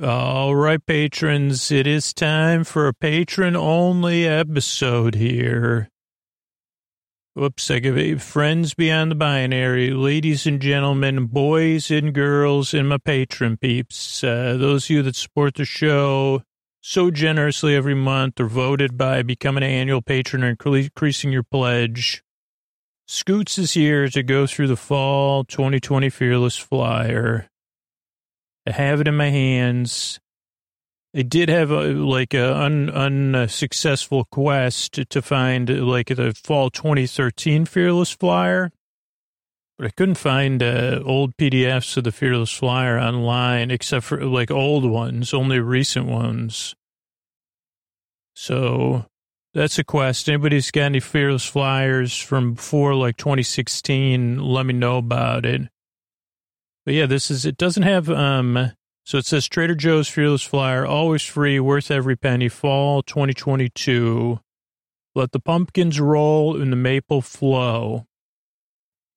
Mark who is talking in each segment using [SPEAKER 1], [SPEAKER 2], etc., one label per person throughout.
[SPEAKER 1] All right, patrons, it is time for a patron only episode here. Whoops, I give it friends beyond the binary, ladies and gentlemen, boys and girls, and my patron peeps. Uh, those of you that support the show so generously every month or voted by becoming an annual patron or increasing your pledge. Scoots is here to go through the fall 2020 Fearless Flyer. Have it in my hands. I did have a, like a un, unsuccessful quest to find like the fall 2013 Fearless Flyer, but I couldn't find uh, old PDFs of the Fearless Flyer online except for like old ones, only recent ones. So that's a quest. Anybody's got any Fearless Flyers from before like 2016, let me know about it. But yeah, this is, it doesn't have, um, so it says Trader Joe's Fearless Flyer, always free, worth every penny, fall 2022. Let the pumpkins roll and the maple flow.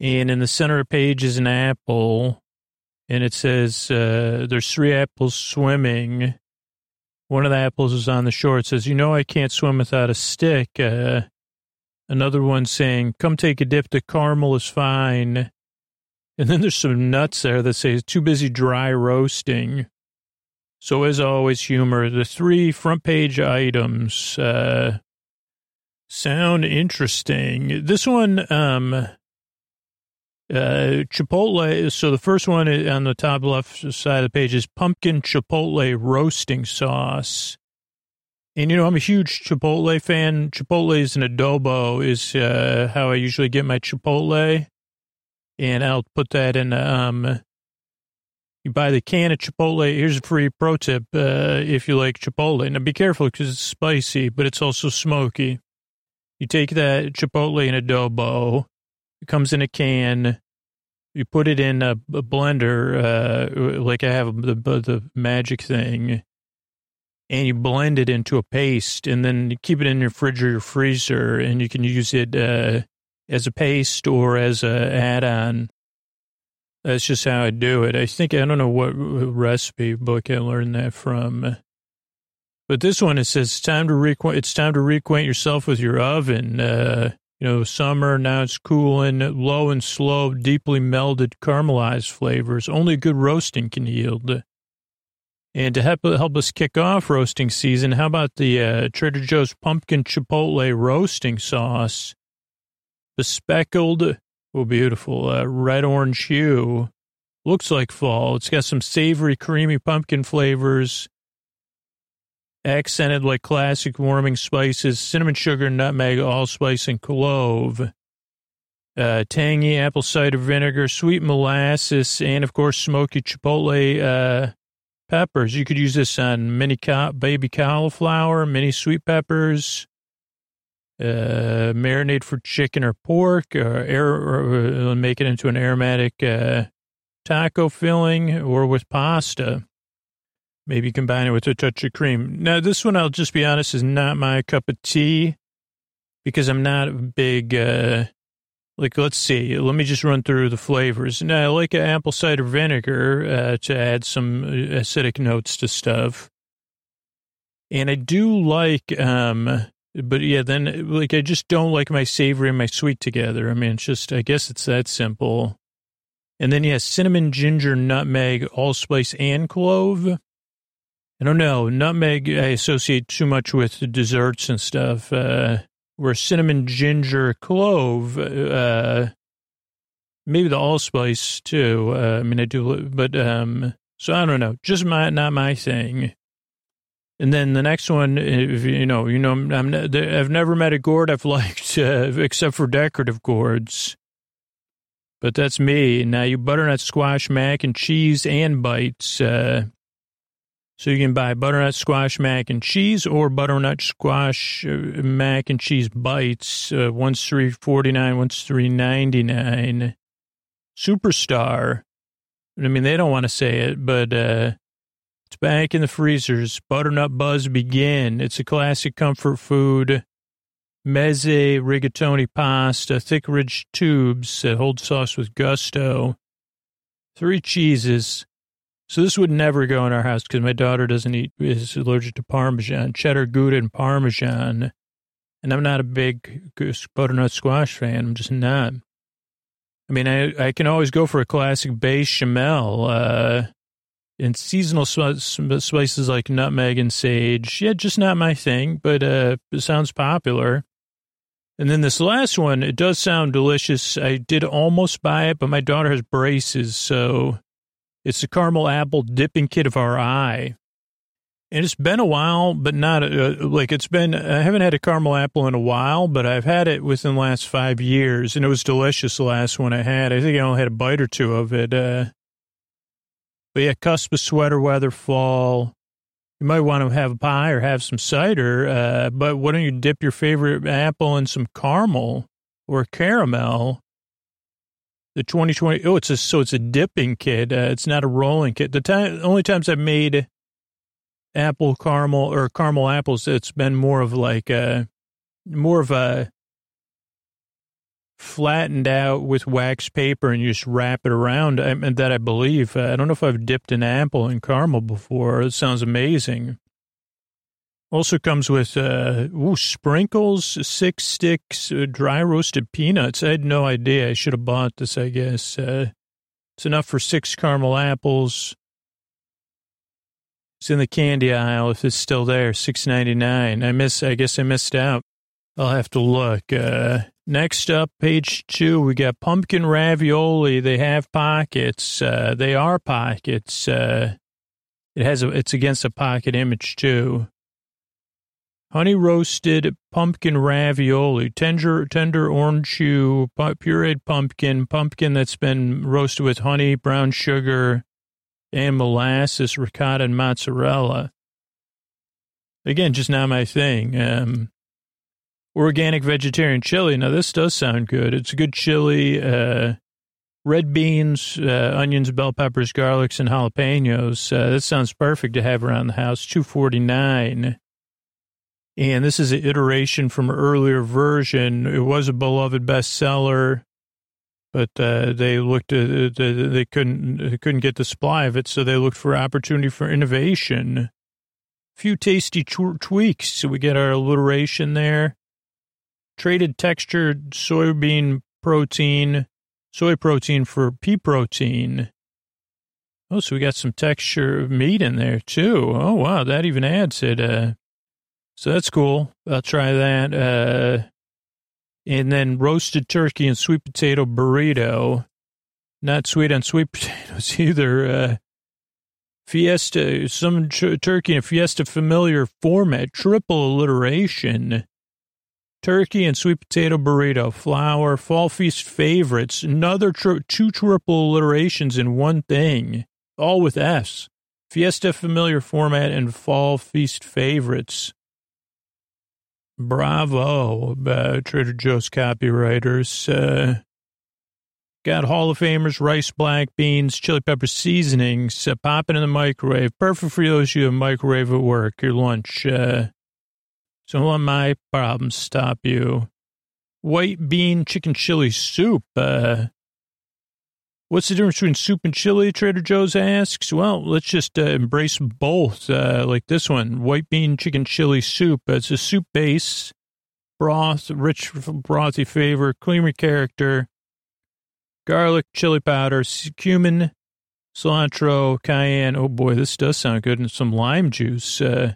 [SPEAKER 1] And in the center of the page is an apple. And it says, uh, there's three apples swimming. One of the apples is on the shore. It says, you know, I can't swim without a stick. Uh, another one saying, come take a dip. The caramel is fine. And then there's some nuts there that say too busy dry roasting. So as always, humor. The three front page items uh, sound interesting. This one, um, uh, Chipotle. So the first one on the top left side of the page is pumpkin Chipotle roasting sauce. And you know, I'm a huge Chipotle fan. Chipotle is an adobo is uh, how I usually get my Chipotle and I'll put that in. Um, you buy the can of Chipotle. Here's a free pro tip uh, if you like Chipotle. Now be careful because it's spicy, but it's also smoky. You take that Chipotle in adobo. It comes in a can. You put it in a, a blender, uh, like I have the the magic thing, and you blend it into a paste, and then you keep it in your fridge or your freezer, and you can use it. Uh, as a paste or as a add-on. That's just how I do it. I think, I don't know what recipe book I learned that from. But this one, it says, it's time to reacquaint, it's time to reacquaint yourself with your oven. Uh, you know, summer, now it's cooling, low and slow, deeply melded caramelized flavors. Only good roasting can yield. And to help, help us kick off roasting season, how about the uh, Trader Joe's pumpkin chipotle roasting sauce? The speckled, oh, beautiful, uh, red orange hue. Looks like fall. It's got some savory, creamy pumpkin flavors, accented like classic warming spices, cinnamon sugar, nutmeg, allspice, and clove. Uh, tangy apple cider vinegar, sweet molasses, and of course, smoky chipotle uh, peppers. You could use this on mini co- baby cauliflower, mini sweet peppers, uh, marinade for chicken or pork, or, air, or uh, make it into an aromatic uh, taco filling, or with pasta. Maybe combine it with a touch of cream. Now, this one, I'll just be honest, is not my cup of tea because I'm not a big, uh, like, let's see, let me just run through the flavors. Now, I like apple cider vinegar uh, to add some acidic notes to stuff. And I do like um, but yeah, then like I just don't like my savory and my sweet together. I mean, it's just I guess it's that simple. And then yeah, cinnamon, ginger, nutmeg, allspice, and clove. I don't know. Nutmeg I associate too much with desserts and stuff. Uh, where cinnamon, ginger, clove, uh, maybe the allspice too. Uh, I mean, I do, but um, so I don't know. Just my not my thing. And then the next one, if, you know, you know, I'm, I've never met a gourd I've liked uh, except for decorative gourds. But that's me. Now you butternut squash mac and cheese and bites. Uh, so you can buy butternut squash mac and cheese or butternut squash uh, mac and cheese bites. Uh, one's three forty nine, one's three ninety nine. Superstar. I mean, they don't want to say it, but uh, it's back in the freezers. Butternut buzz begin. It's a classic comfort food. Mezze rigatoni pasta, thick ridge tubes that hold sauce with gusto. Three cheeses. So this would never go in our house because my daughter doesn't eat, is allergic to Parmesan, cheddar, Gouda, and Parmesan. And I'm not a big butternut squash fan. I'm just not. I mean, I, I can always go for a classic bechamel, uh, and seasonal spices like nutmeg and sage. Yeah, just not my thing, but, uh, it sounds popular. And then this last one, it does sound delicious. I did almost buy it, but my daughter has braces, so it's the caramel apple dipping kit of our eye. And it's been a while, but not uh, like it's been, I haven't had a caramel apple in a while, but I've had it within the last five years and it was delicious the last one I had. I think I only had a bite or two of it. Uh, but yeah, cusp of sweater weather, fall. You might want to have a pie or have some cider, uh, but why don't you dip your favorite apple in some caramel or caramel the 2020, oh, it's a, so it's a dipping kit. Uh, it's not a rolling kit. The time, only times I've made apple caramel or caramel apples, it's been more of like a, more of a flattened out with wax paper and you just wrap it around. I, that I believe, I don't know if I've dipped an apple in caramel before. It sounds amazing. Also comes with uh, ooh, sprinkles, six sticks, uh, dry roasted peanuts. I had no idea. I should have bought this, I guess. Uh, it's enough for six caramel apples. It's in the candy aisle if it's still there, six ninety nine. I miss. I guess I missed out. I'll have to look. Uh, next up, page two, we got pumpkin ravioli. They have pockets. Uh, they are pockets. Uh, it has a. It's against a pocket image too. Honey roasted pumpkin ravioli, tender, tender orange chew, pureed pumpkin, pumpkin that's been roasted with honey, brown sugar, and molasses, ricotta, and mozzarella. Again, just not my thing. Um, organic vegetarian chili. Now, this does sound good. It's a good chili. Uh, red beans, uh, onions, bell peppers, garlics, and jalapenos. Uh, that sounds perfect to have around the house. Two forty nine. And this is an iteration from an earlier version. It was a beloved bestseller, but uh, they looked uh, they couldn't couldn't get the supply of it, so they looked for opportunity for innovation. A few tasty tw- tweaks. So we get our alliteration there. Traded textured soybean protein, soy protein for pea protein. Oh, so we got some texture of meat in there too. Oh wow, that even adds it. Uh, so that's cool. I'll try that. Uh, and then roasted turkey and sweet potato burrito. Not sweet on sweet potatoes either. Uh, fiesta, some ch- turkey and fiesta familiar format, triple alliteration. Turkey and sweet potato burrito, flour, fall feast favorites, another tri- two triple alliterations in one thing, all with S. Fiesta familiar format and fall feast favorites. Bravo, uh, Trader Joe's copywriters. Uh, got Hall of Famers, rice, black beans, chili pepper seasonings, uh, popping in the microwave. Perfect for those you have microwave at work, your lunch. Uh, so let my problems stop you. White bean chicken chili soup. Uh, What's the difference between soup and chili? Trader Joe's asks. Well, let's just uh, embrace both. Uh, like this one, white bean chicken chili soup. It's a soup base, broth, rich brothy flavor, creamy character, garlic, chili powder, cumin, cilantro, cayenne. Oh boy, this does sound good. And some lime juice. Uh,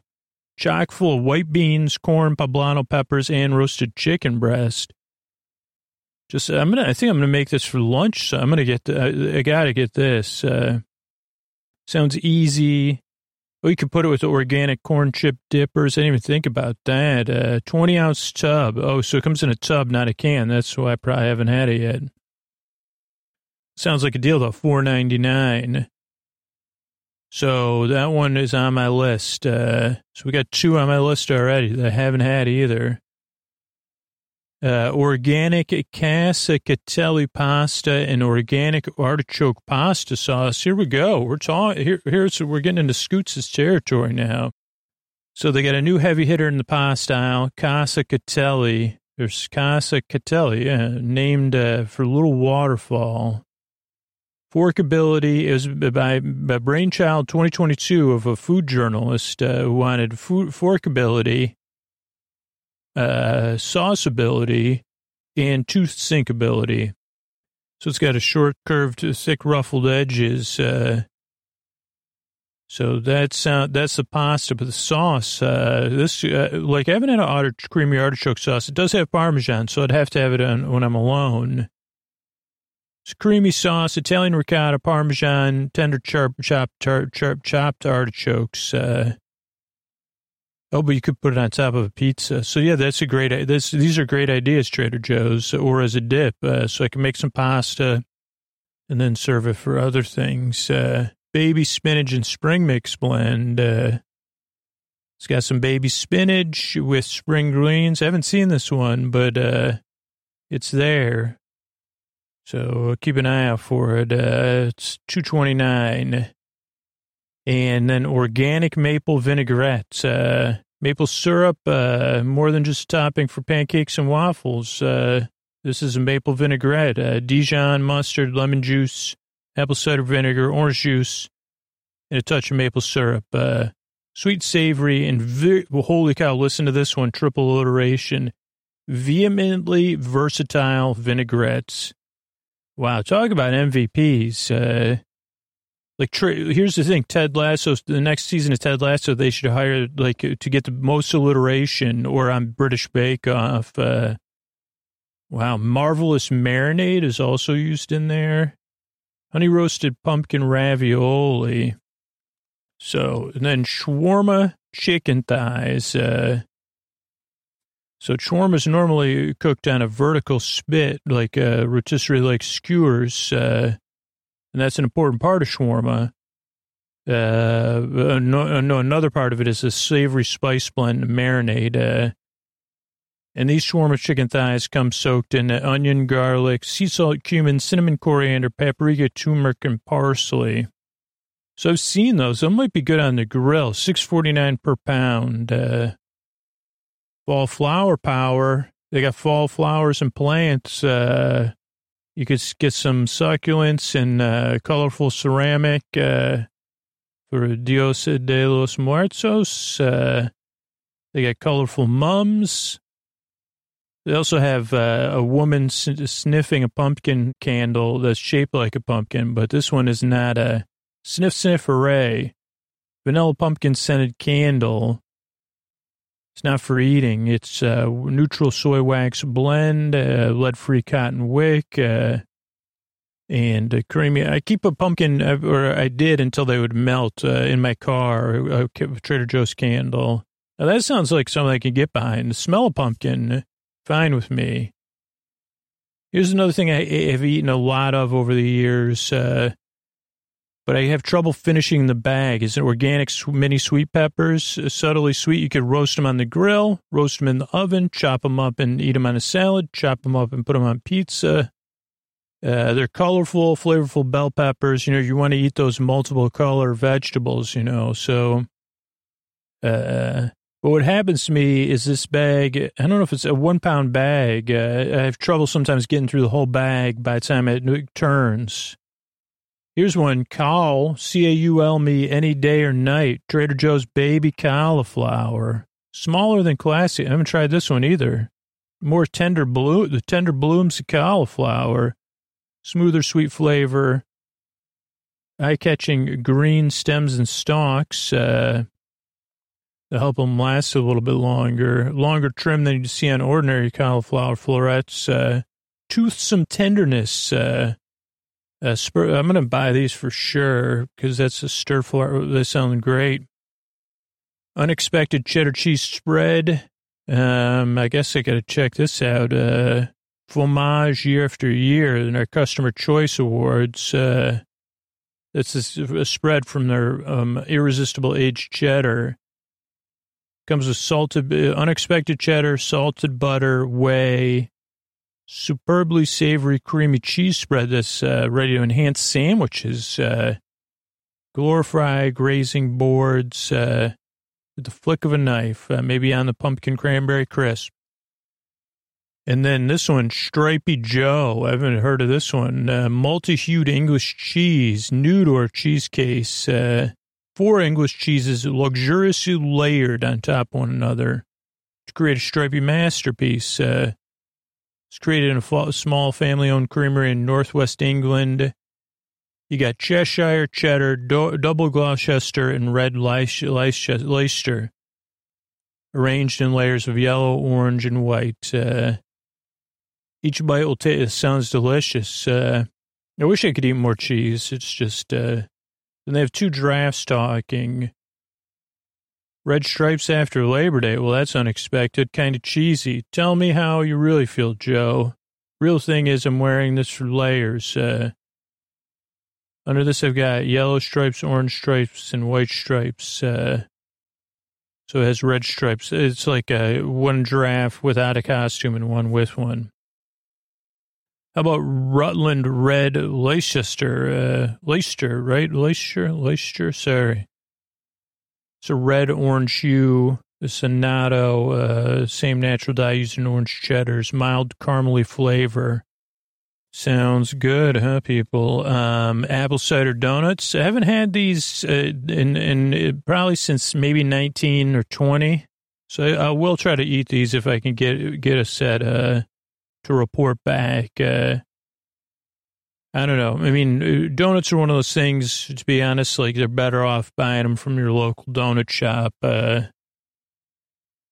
[SPEAKER 1] chock full of white beans, corn, poblano peppers, and roasted chicken breast. Just, I'm gonna. I think I'm gonna make this for lunch. So I'm gonna get. The, I, I gotta get this. Uh, sounds easy. Oh, you could put it with organic corn chip dippers. I didn't even think about that. Uh, 20 ounce tub. Oh, so it comes in a tub, not a can. That's why I probably haven't had it yet. Sounds like a deal though. 4.99. So that one is on my list. Uh, so we got two on my list already that I haven't had either uh, organic cascatelli pasta and organic artichoke pasta sauce. Here we go. We're talking here. Here's we're getting into Scoots' territory now. So they got a new heavy hitter in the pasta aisle, cascatelli. There's cascatelli, yeah, named uh, for Little Waterfall. Forkability is by, by Brainchild 2022 of a food journalist uh, who wanted food, forkability, uh, sauceability, and tooth sinkability. So it's got a short, curved, thick, ruffled edges. Uh, so that's uh, that's the pasta, but the sauce, uh, this uh, like I haven't had an creamy artichoke sauce. It does have Parmesan, so I'd have to have it on, when I'm alone. Creamy sauce, Italian ricotta, Parmesan, tender chopped chopped, chopped artichokes. Uh, oh, but you could put it on top of a pizza. So yeah, that's a great. This these are great ideas, Trader Joe's, or as a dip. Uh, so I can make some pasta and then serve it for other things. Uh, baby spinach and spring mix blend. Uh, it's got some baby spinach with spring greens. I haven't seen this one, but uh, it's there. So keep an eye out for it. Uh, it's two twenty nine, and then organic maple vinaigrette, uh, maple syrup, uh, more than just topping for pancakes and waffles. Uh, this is a maple vinaigrette, uh, Dijon mustard, lemon juice, apple cider vinegar, orange juice, and a touch of maple syrup. Uh, sweet, savory, and well, holy cow! Listen to this one, triple alliteration, vehemently versatile vinaigrettes Wow, talk about MVPs. Uh, like, here's the thing: Ted Lasso. The next season of Ted Lasso, they should hire like to get the most alliteration, or on British Bake Off. Uh, wow, marvelous marinade is also used in there. Honey roasted pumpkin ravioli. So, and then shawarma chicken thighs. Uh, so shawarma is normally cooked on a vertical spit, like a rotisserie, like skewers, uh, and that's an important part of shawarma. Uh, no, no, another part of it is a savory spice blend marinade. Uh, and these shawarma chicken thighs come soaked in onion, garlic, sea salt, cumin, cinnamon, coriander, paprika, turmeric, and parsley. So I've seen those. Those might be good on the grill. Six forty nine per pound. Uh, fall flower power. They got fall flowers and plants. Uh, you could get some succulents and uh, colorful ceramic uh, for Dios de los Muertos. Uh, they got colorful mums. They also have uh, a woman sniffing a pumpkin candle that's shaped like a pumpkin, but this one is not a sniff sniff hooray. Vanilla pumpkin scented candle it's not for eating. It's uh, neutral soy wax blend, uh, lead-free cotton wick, uh, and uh, creamy. I keep a pumpkin, uh, or I did until they would melt uh, in my car. Trader Joe's candle. Now, that sounds like something I can get behind. The smell of pumpkin, fine with me. Here's another thing I have eaten a lot of over the years. Uh, but I have trouble finishing the bag. Is it organic mini sweet peppers, uh, subtly sweet? You could roast them on the grill, roast them in the oven, chop them up and eat them on a salad, chop them up and put them on pizza. Uh, they're colorful, flavorful bell peppers. You know, you want to eat those multiple color vegetables, you know. So, uh, but what happens to me is this bag, I don't know if it's a one pound bag. Uh, I have trouble sometimes getting through the whole bag by the time it turns. Here's one. Call, C-A-U-L me any day or night. Trader Joe's baby cauliflower. Smaller than classic. I haven't tried this one either. More tender blue, the tender blooms of cauliflower. Smoother sweet flavor. Eye-catching green stems and stalks. Uh, to help them last a little bit longer. Longer trim than you'd see on ordinary cauliflower florets. Uh, toothsome tenderness. Uh, uh, spur, I'm going to buy these for sure because that's a stir fry. They sound great. Unexpected cheddar cheese spread. Um, I guess I got to check this out. Uh, fromage year after year in our customer choice awards. Uh, a, a spread from their um, irresistible aged cheddar. Comes with salted, uh, unexpected cheddar, salted butter, whey, superbly savory, creamy cheese spread that's uh, ready to enhance sandwiches. Uh, glorify grazing boards uh, with the flick of a knife, uh, maybe on the pumpkin cranberry crisp. And then this one, Stripey Joe. I haven't heard of this one. Uh, multi-hued English cheese, nude or cheese case. Uh, four English cheeses luxuriously layered on top of one another to create a stripy masterpiece. Uh, it's created in a small family-owned creamery in northwest England. You got Cheshire, Cheddar, do- Double Gloucester, and Red Leicester, arranged in layers of yellow, orange, and white. Uh, each bite will taste, sounds delicious. Uh, I wish I could eat more cheese. It's just, uh, and they have two drafts talking. Red stripes after Labor Day. Well, that's unexpected. Kind of cheesy. Tell me how you really feel, Joe. Real thing is, I'm wearing this for layers. Uh, under this, I've got yellow stripes, orange stripes, and white stripes. Uh, so it has red stripes. It's like a one giraffe without a costume and one with one. How about Rutland Red Leicester? Uh, Leicester, right? Leicester, Leicester, sorry. It's a red orange hue, the Sonato, uh, same natural dye used in orange cheddars, mild caramely flavor. Sounds good, huh, people? Um, apple cider donuts. I haven't had these uh, in, in uh, probably since maybe 19 or 20. So I, will try to eat these if I can get get a set. Uh, to report back. Uh, I don't know. I mean, uh, donuts are one of those things, to be honest, like they're better off buying them from your local donut shop. Uh,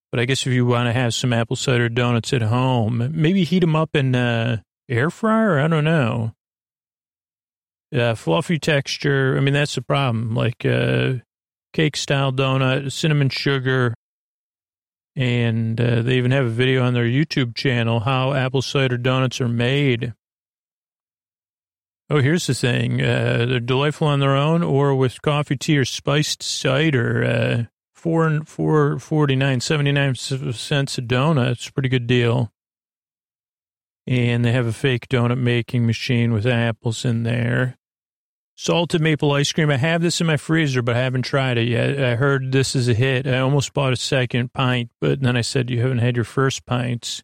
[SPEAKER 1] but I guess if you want to have some apple cider donuts at home, maybe heat them up in uh, air fryer. I don't know. Yeah, fluffy texture. I mean, that's the problem. Like uh, cake style donut, cinnamon sugar, and uh, they even have a video on their YouTube channel how apple cider donuts are made. Oh, here's the thing. Uh, they're delightful on their own or with coffee, tea, or spiced cider. Uh, four, four forty-nine, seventy-nine cents a donut. It's a pretty good deal. And they have a fake donut making machine with apples in there. Salted maple ice cream. I have this in my freezer, but I haven't tried it yet. I heard this is a hit. I almost bought a second pint, but then I said, You haven't had your first pints.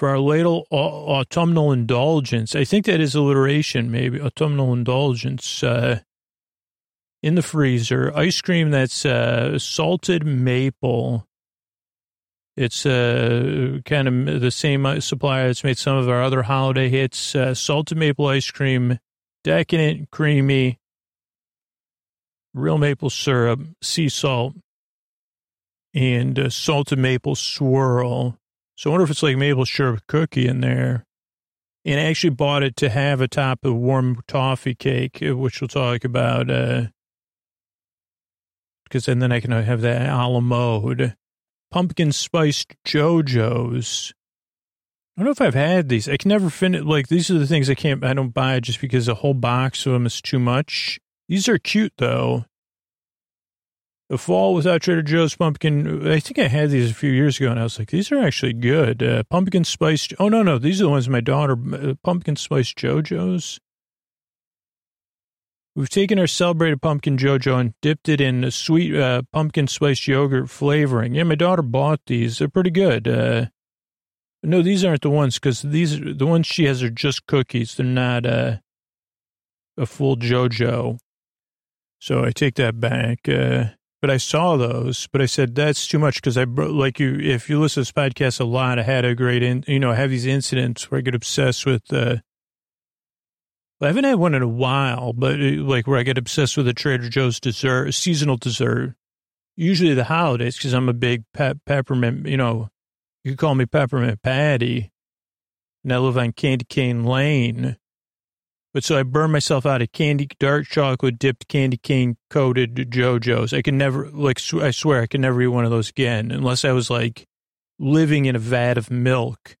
[SPEAKER 1] For our ladle autumnal indulgence, I think that is alliteration, maybe autumnal indulgence. Uh, in the freezer, ice cream that's uh, salted maple. It's uh, kind of the same supplier that's made some of our other holiday hits. Uh, salted maple ice cream decadent, creamy, real maple syrup, sea salt, and a salted maple swirl. So I wonder if it's like maple syrup cookie in there. And I actually bought it to have a atop a warm toffee cake, uh, which we'll talk about. Uh, because then, then I can have that a la mode. Pumpkin spiced JoJo's. I don't know if I've had these. I can never finish. Like these are the things I can't. I don't buy just because a whole box of them is too much. These are cute though. The fall without Trader Joe's pumpkin. I think I had these a few years ago, and I was like, these are actually good. Uh, pumpkin Spice. Oh no, no, these are the ones my daughter. Uh, pumpkin Spice JoJo's. We've taken our celebrated pumpkin JoJo and dipped it in a sweet uh, pumpkin spice yogurt flavoring. Yeah, my daughter bought these. They're pretty good. Uh, no, these aren't the ones because these the ones she has are just cookies. They're not uh, a full JoJo. So I take that back. Uh, but I saw those, but I said that's too much because I like you. If you listen to this podcast a lot, I had a great, in, you know, I have these incidents where I get obsessed with. Uh, I haven't had one in a while, but uh, like where I get obsessed with a Trader Joe's dessert, seasonal dessert. Usually the holidays because I'm a big pe- peppermint, you know, you could call me Peppermint Patty. And I live on Candy Cane Lane. But so I burn myself out of candy, dark chocolate dipped candy cane coated JoJo's. I can never, like, sw- I swear I can never eat one of those again unless I was like living in a vat of milk.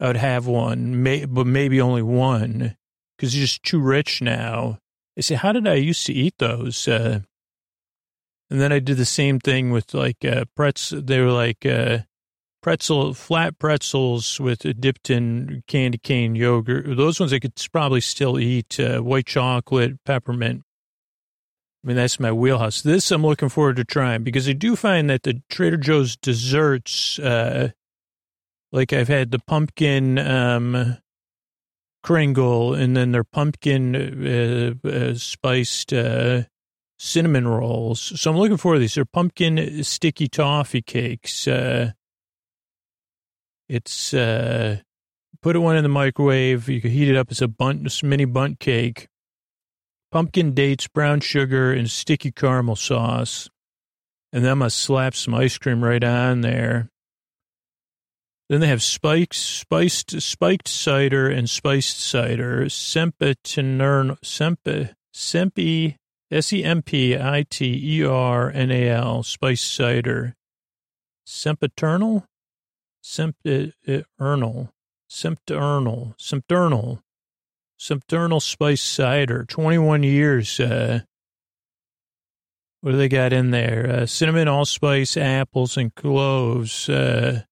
[SPEAKER 1] I would have one, may- but maybe only one because you're just too rich now. I say, how did I used to eat those? Uh, and then I did the same thing with like uh, pretzel. They were like, uh, pretzel, flat pretzels with dipped in candy cane yogurt. Those ones I could probably still eat. Uh, white chocolate, peppermint. I mean, that's my wheelhouse. This I'm looking forward to trying because I do find that the Trader Joe's desserts, uh, Like I've had the pumpkin um, Kringle and then their pumpkin uh, uh, spiced uh, cinnamon rolls. So I'm looking forward to these. They're pumpkin sticky toffee cakes. Uh, it's uh, put one in the microwave. You can heat it up as a Bundt, mini Bundt cake. Pumpkin dates, brown sugar, and sticky caramel sauce. And then I'm gonna slap some ice cream right on there. Then they have spiked, spiced, spiked cider and spiced cider. Sempiternal, sempe, sempi, S-E-M-P-I-T-E-R-N-A-L, spiced cider. Sempiternal? Sempiternal. Sempiternal. Sempiternal. Sempiternal spiced cider. 21 years. Uh, what do they got in there? Uh, cinnamon, allspice, apples, and cloves. Uh,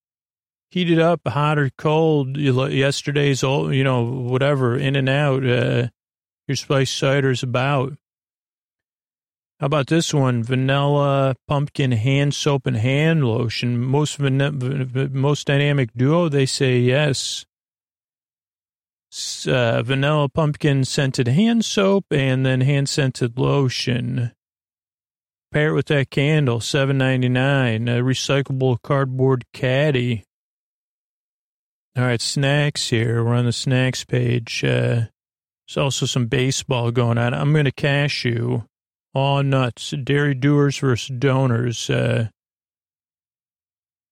[SPEAKER 1] heated up, hot or cold. Yesterday's, old, you know, whatever, in and out. Uh, your spice cider's about. How about this one? Vanilla, pumpkin, hand soap, and hand lotion. Most most dynamic duo. They say yes. Uh, vanilla, pumpkin scented hand soap, and then hand scented lotion. Pair it with that candle, seven ninety nine. A recyclable cardboard caddy. All right, snacks here. We're on the snacks page. Uh, there's also some baseball going on. I'm going to cashew. All nuts. Dairy doers versus donors. Uh,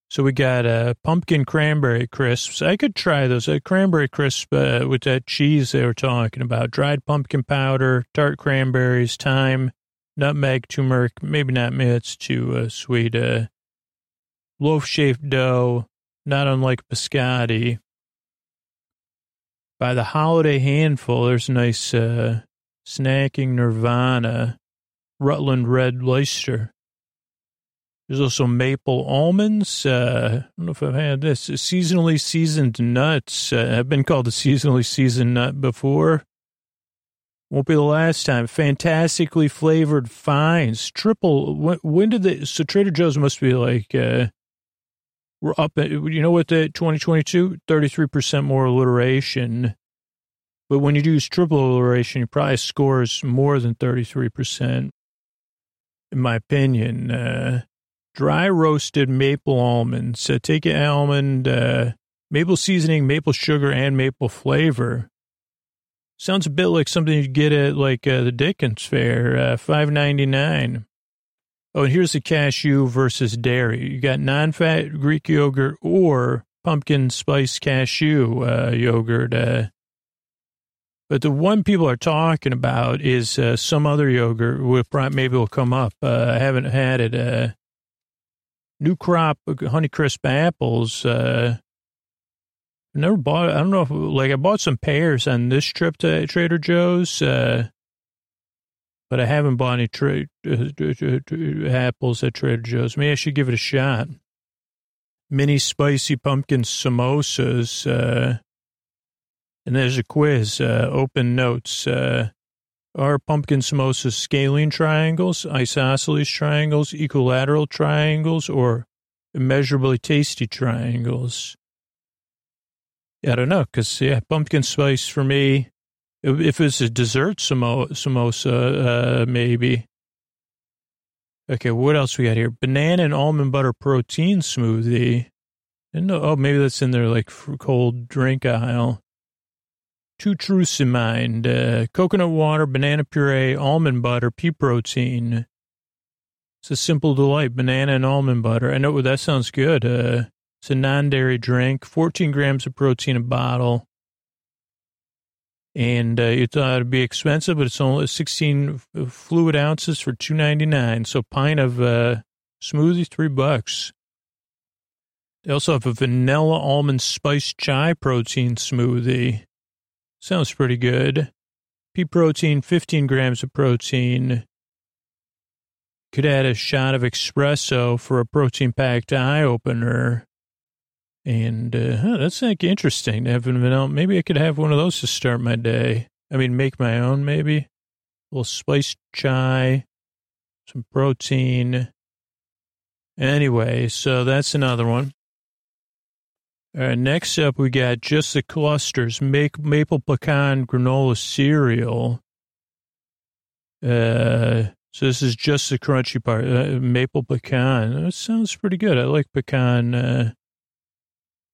[SPEAKER 1] so we got uh, pumpkin cranberry crisps. I could try those. A cranberry crisp uh, with that cheese they were talking about. Dried pumpkin powder, tart cranberries, thyme, nutmeg, turmeric. Maybe not. Maybe it's too uh, sweet. Uh, loaf-shaped dough not unlike biscotti. By the holiday handful, there's nice uh, snacking nirvana, Rutland Red Leicester. There's also maple almonds. Uh, I don't know if I've had this. Seasonally seasoned nuts. Uh, I've been called a seasonally seasoned nut before. Won't be the last time. Fantastically flavored fines. Triple. When, when did the So Trader Joe's must be like uh, we're up at, you know what, the 2022, 33% more alliteration. But when you do triple alliteration, your prize scores more than 33%, in my opinion. Uh, dry roasted maple almonds. Uh, take an almond, uh, maple seasoning, maple sugar, and maple flavor. Sounds a bit like something you'd get at like uh, the Dickens Fair, uh, five ninety nine. Oh, and here's the cashew versus dairy. You got non-fat Greek yogurt or pumpkin spice cashew uh, yogurt. Uh, but the one people are talking about is uh, some other yogurt. With maybe will come up. Uh, I haven't had it. Uh, new crop Honeycrisp apples. Uh, never bought. I don't know. If, like I bought some pears on this trip to Trader Joe's. Uh, but I haven't bought any tra- uh, apples at Trader Joe's. Maybe I should give it a shot. Mini spicy pumpkin samosas. And there's a quiz. Uh, open notes. Uh, are pumpkin samosas scalene triangles, isosceles triangles, equilateral triangles, or immeasurably tasty triangles? I don't know, because, yeah, pumpkin spice for me if it's a dessert samosa, uh, maybe. Okay, what else we got here? Banana and almond butter protein smoothie. And oh, maybe that's in their like cold drink aisle. Two truths in mind: uh, coconut water, banana puree, almond butter, pea protein. It's a simple delight: banana and almond butter. I know that sounds good. Uh, it's a non-dairy drink, 14 grams of protein a bottle and uh, you thought it'd be expensive, but it's only 16 fluid ounces for 2.99. So pint of uh, smoothie, three bucks. They also have a vanilla almond spice chai protein smoothie. Sounds pretty good. Pea protein, 15 grams of protein. Could add a shot of espresso for a protein packed eye opener. And uh, huh, that's like interesting to have vanilla. Maybe I could have one of those to start my day. I mean, make my own maybe. A little spiced chai, some protein. Anyway, so that's another one. Uh, next up, we got just the clusters, make maple pecan granola cereal. Uh, so this is just the crunchy part, uh, maple pecan. That sounds pretty good. I like pecan. Uh,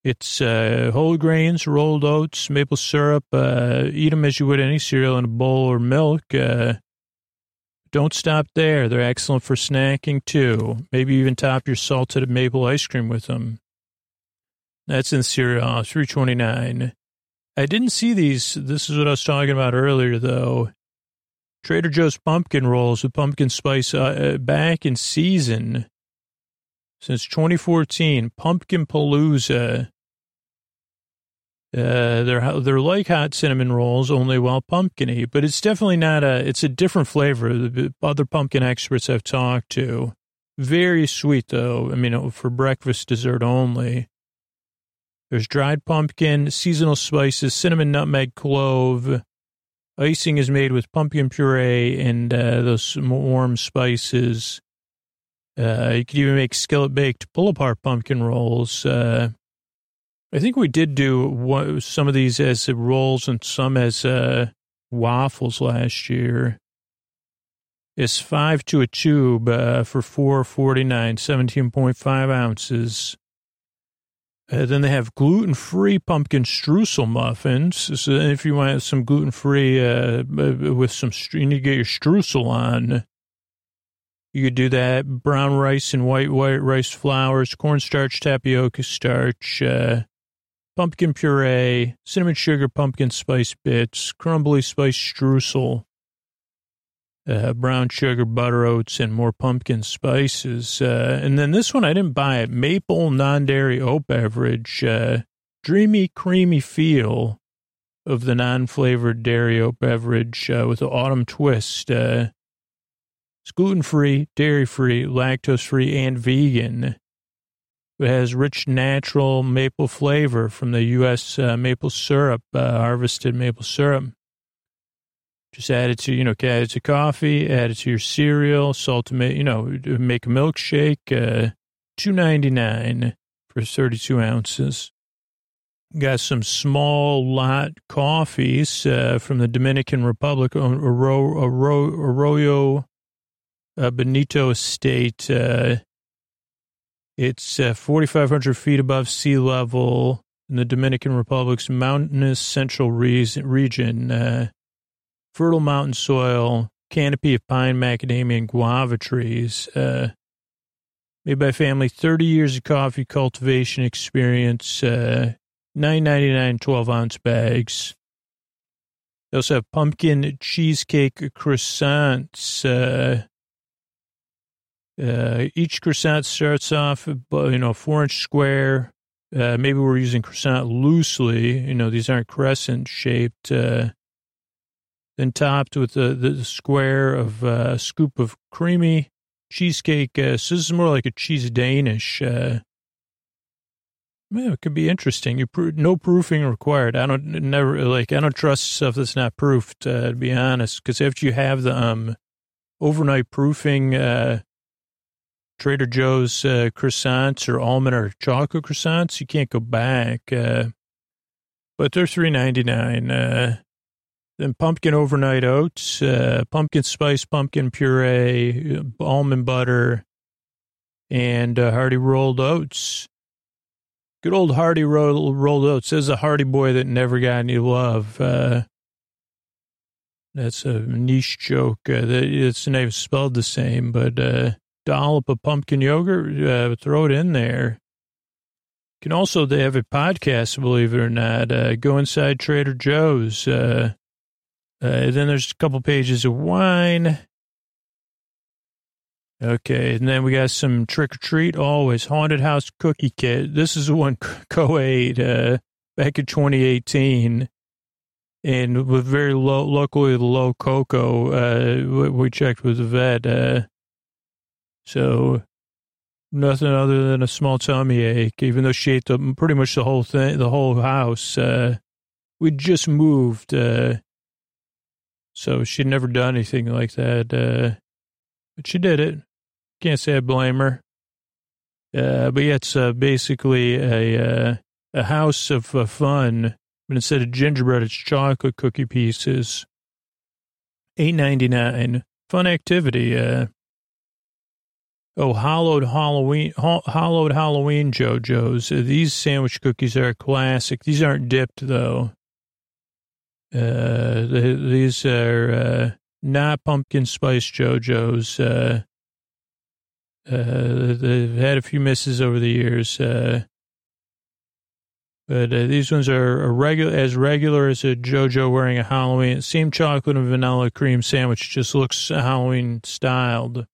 [SPEAKER 1] it's uh, whole grains, rolled oats, maple syrup. Uh, eat them as you would any cereal in a bowl or milk. Uh, don't stop there. They're excellent for snacking too. Maybe even top your salted maple ice cream with them. That's in cereal, 329. I didn't see these. This is what I was talking about earlier, though. Trader Joe's pumpkin rolls with pumpkin spice uh, uh back in season since 2014. Pumpkin Palooza. Uh, they're they're like hot cinnamon rolls, only well pumpkiny, but it's definitely not a. It's a different flavor. The other pumpkin experts I've talked to, very sweet though. I mean, for breakfast dessert only. There's dried pumpkin, seasonal spices, cinnamon, nutmeg, clove. Icing is made with pumpkin puree and uh, those warm spices. Uh, you could even make skillet baked pull apart pumpkin rolls. Uh, I think we did do some of these as rolls and some as uh, waffles last year. It's five to a tube uh, for four forty nine, seventeen point five ounces. Uh, then they have gluten-free pumpkin streusel muffins. So if you want some gluten-free uh, with some, you need to get your streusel on. You could do that. Brown rice and white white rice flours, cornstarch, tapioca starch, uh, pumpkin puree, cinnamon sugar, pumpkin spice bits, crumbly spice streusel uh, brown sugar, butter oats, and more pumpkin spices. Uh, and then this one, I didn't buy it. Maple non-dairy oat beverage, uh, dreamy, creamy feel of the non-flavored dairy oat beverage uh, with the autumn twist. Uh, it's gluten-free, dairy-free, lactose-free, and vegan. It has rich natural maple flavor from the U.S. Uh, maple syrup, harvested maple syrup. Just add it to, you know, add it to coffee, add it to your cereal, salt, you know, make a milkshake, uh, two ninety nine for 32 ounces. Got some small lot coffees uh, from the Dominican Republic, Arroyo uh, Bonito Estate. Uh, it's uh, 4,500 feet above sea level in the Dominican Republic's mountainous central re- region. Uh, fertile mountain soil, canopy of pine, macadamia, and guava trees. Uh, made by family, 30 years of coffee cultivation experience, uh, 9.99 12 ounce bags. They also have pumpkin cheesecake croissants. Uh, uh, each croissant starts off, you know, four inch square. Uh, maybe we're using croissant loosely. You know, these aren't crescent shaped. Uh, then topped with the, square of uh, a scoop of creamy cheesecake. Uh, so this is more like a cheese Danish. Uh, yeah, it could be interesting. You no proofing required. I don't never like. I don't trust stuff that's not proofed. Uh, to be honest, because after you have the um overnight proofing, uh, Trader Joe's uh, croissants or almond or chocolate croissants, you can't go back. Uh, but they're three ninety nine. Uh, then pumpkin overnight oats, uh, pumpkin spice, pumpkin puree, almond butter, and uh, hearty rolled oats. Good old hearty roll, rolled oats. Says a hearty boy that never got any love. Uh, that's a niche joke. Uh, it's name spelled the same, but uh, dollop of pumpkin yogurt, uh, throw it in there. Can also, they have a podcast, believe it or not. Uh, go inside Trader Joe's. Uh, uh, then there's a couple pages of wine. Okay, and then we got some trick or treat. Always haunted house cookie kit. This is the one Co-Aid uh, back in 2018, and with very low, locally low cocoa. Uh, we checked with the vet, uh, so nothing other than a small tummy ache. Even though she ate the, pretty much the whole thing, the whole house. Uh, we just moved. So she'd never done anything like that. Uh, but she did it. Can't say I blame her. Uh, but yeah, it's uh, basically a, uh, a house of uh, fun, but instead of gingerbread, it's chocolate cookie pieces. Eight ninety nine. Fun activity. Uh, oh, hollowed Halloween, ho- hollowed Halloween JoJo's. These sandwich cookies are a classic. These aren't dipped though. Uh, the, these are uh, not pumpkin spice Joe-Joe's. Uh, uh, they've had a few misses over the years. Uh, but uh, these ones are regular, as regular as a Joe-Joe wearing a Halloween. Same chocolate and vanilla cream sandwich, just looks Halloween styled.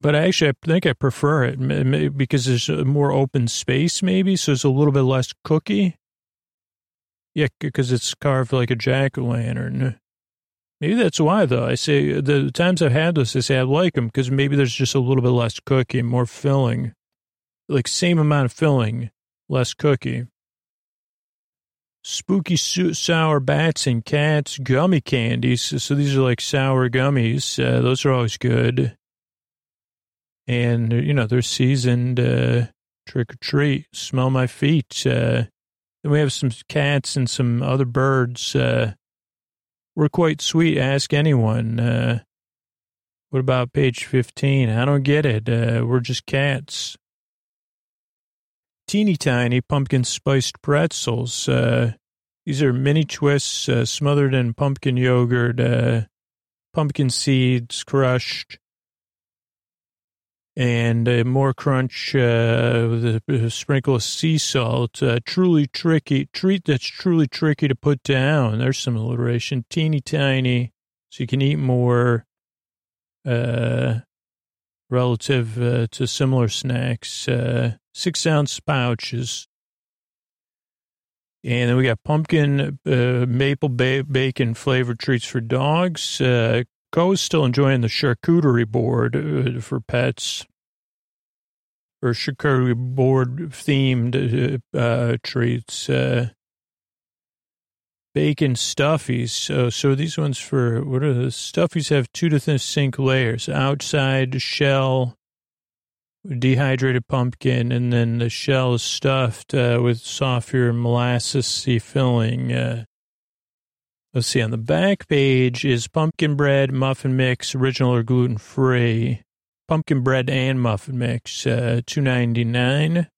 [SPEAKER 1] But actually, I think I prefer it because there's more open space, maybe, so it's a little bit less cookie. Yeah, because it's carved like a jack o' lantern. Maybe that's why, though. I say the times I've had this, I say I like them because maybe there's just a little bit less cookie, more filling, like same amount of filling, less cookie. Spooky sour bats and cats gummy candies. So these are like sour gummies. Uh, those are always good. And, you know, they're seasoned uh, trick or treat. Smell my feet. Uh, then we have some cats and some other birds. Uh, we're quite sweet. Ask anyone. Uh, what about page 15? I don't get it. Uh, we're just cats. Teeny tiny pumpkin spiced pretzels. Uh, these are mini twists uh, smothered in pumpkin yogurt, uh, pumpkin seeds crushed, and uh, more crunch uh, with a, sprinkle of sea salt. Uh, truly tricky treat that's truly tricky to put down. There's some alliteration. Teeny tiny, so you can eat more. Uh, relative uh, to similar snacks. Uh, six ounce pouches. And then we got pumpkin maple ba- bacon flavored treats for dogs. Co is still enjoying the charcuterie board uh, for pets or charcuterie board themed uh, uh, treats. Uh, bacon stuffies. So, so these ones for what are the stuffies have two distinct layers outside shell, dehydrated pumpkin, and then the shell is stuffed uh, with softer molassesy filling. Let's see, on the back page is pumpkin bread, muffin mix, original or gluten free. Pumpkin bread and muffin mix, uh, two ninety nine.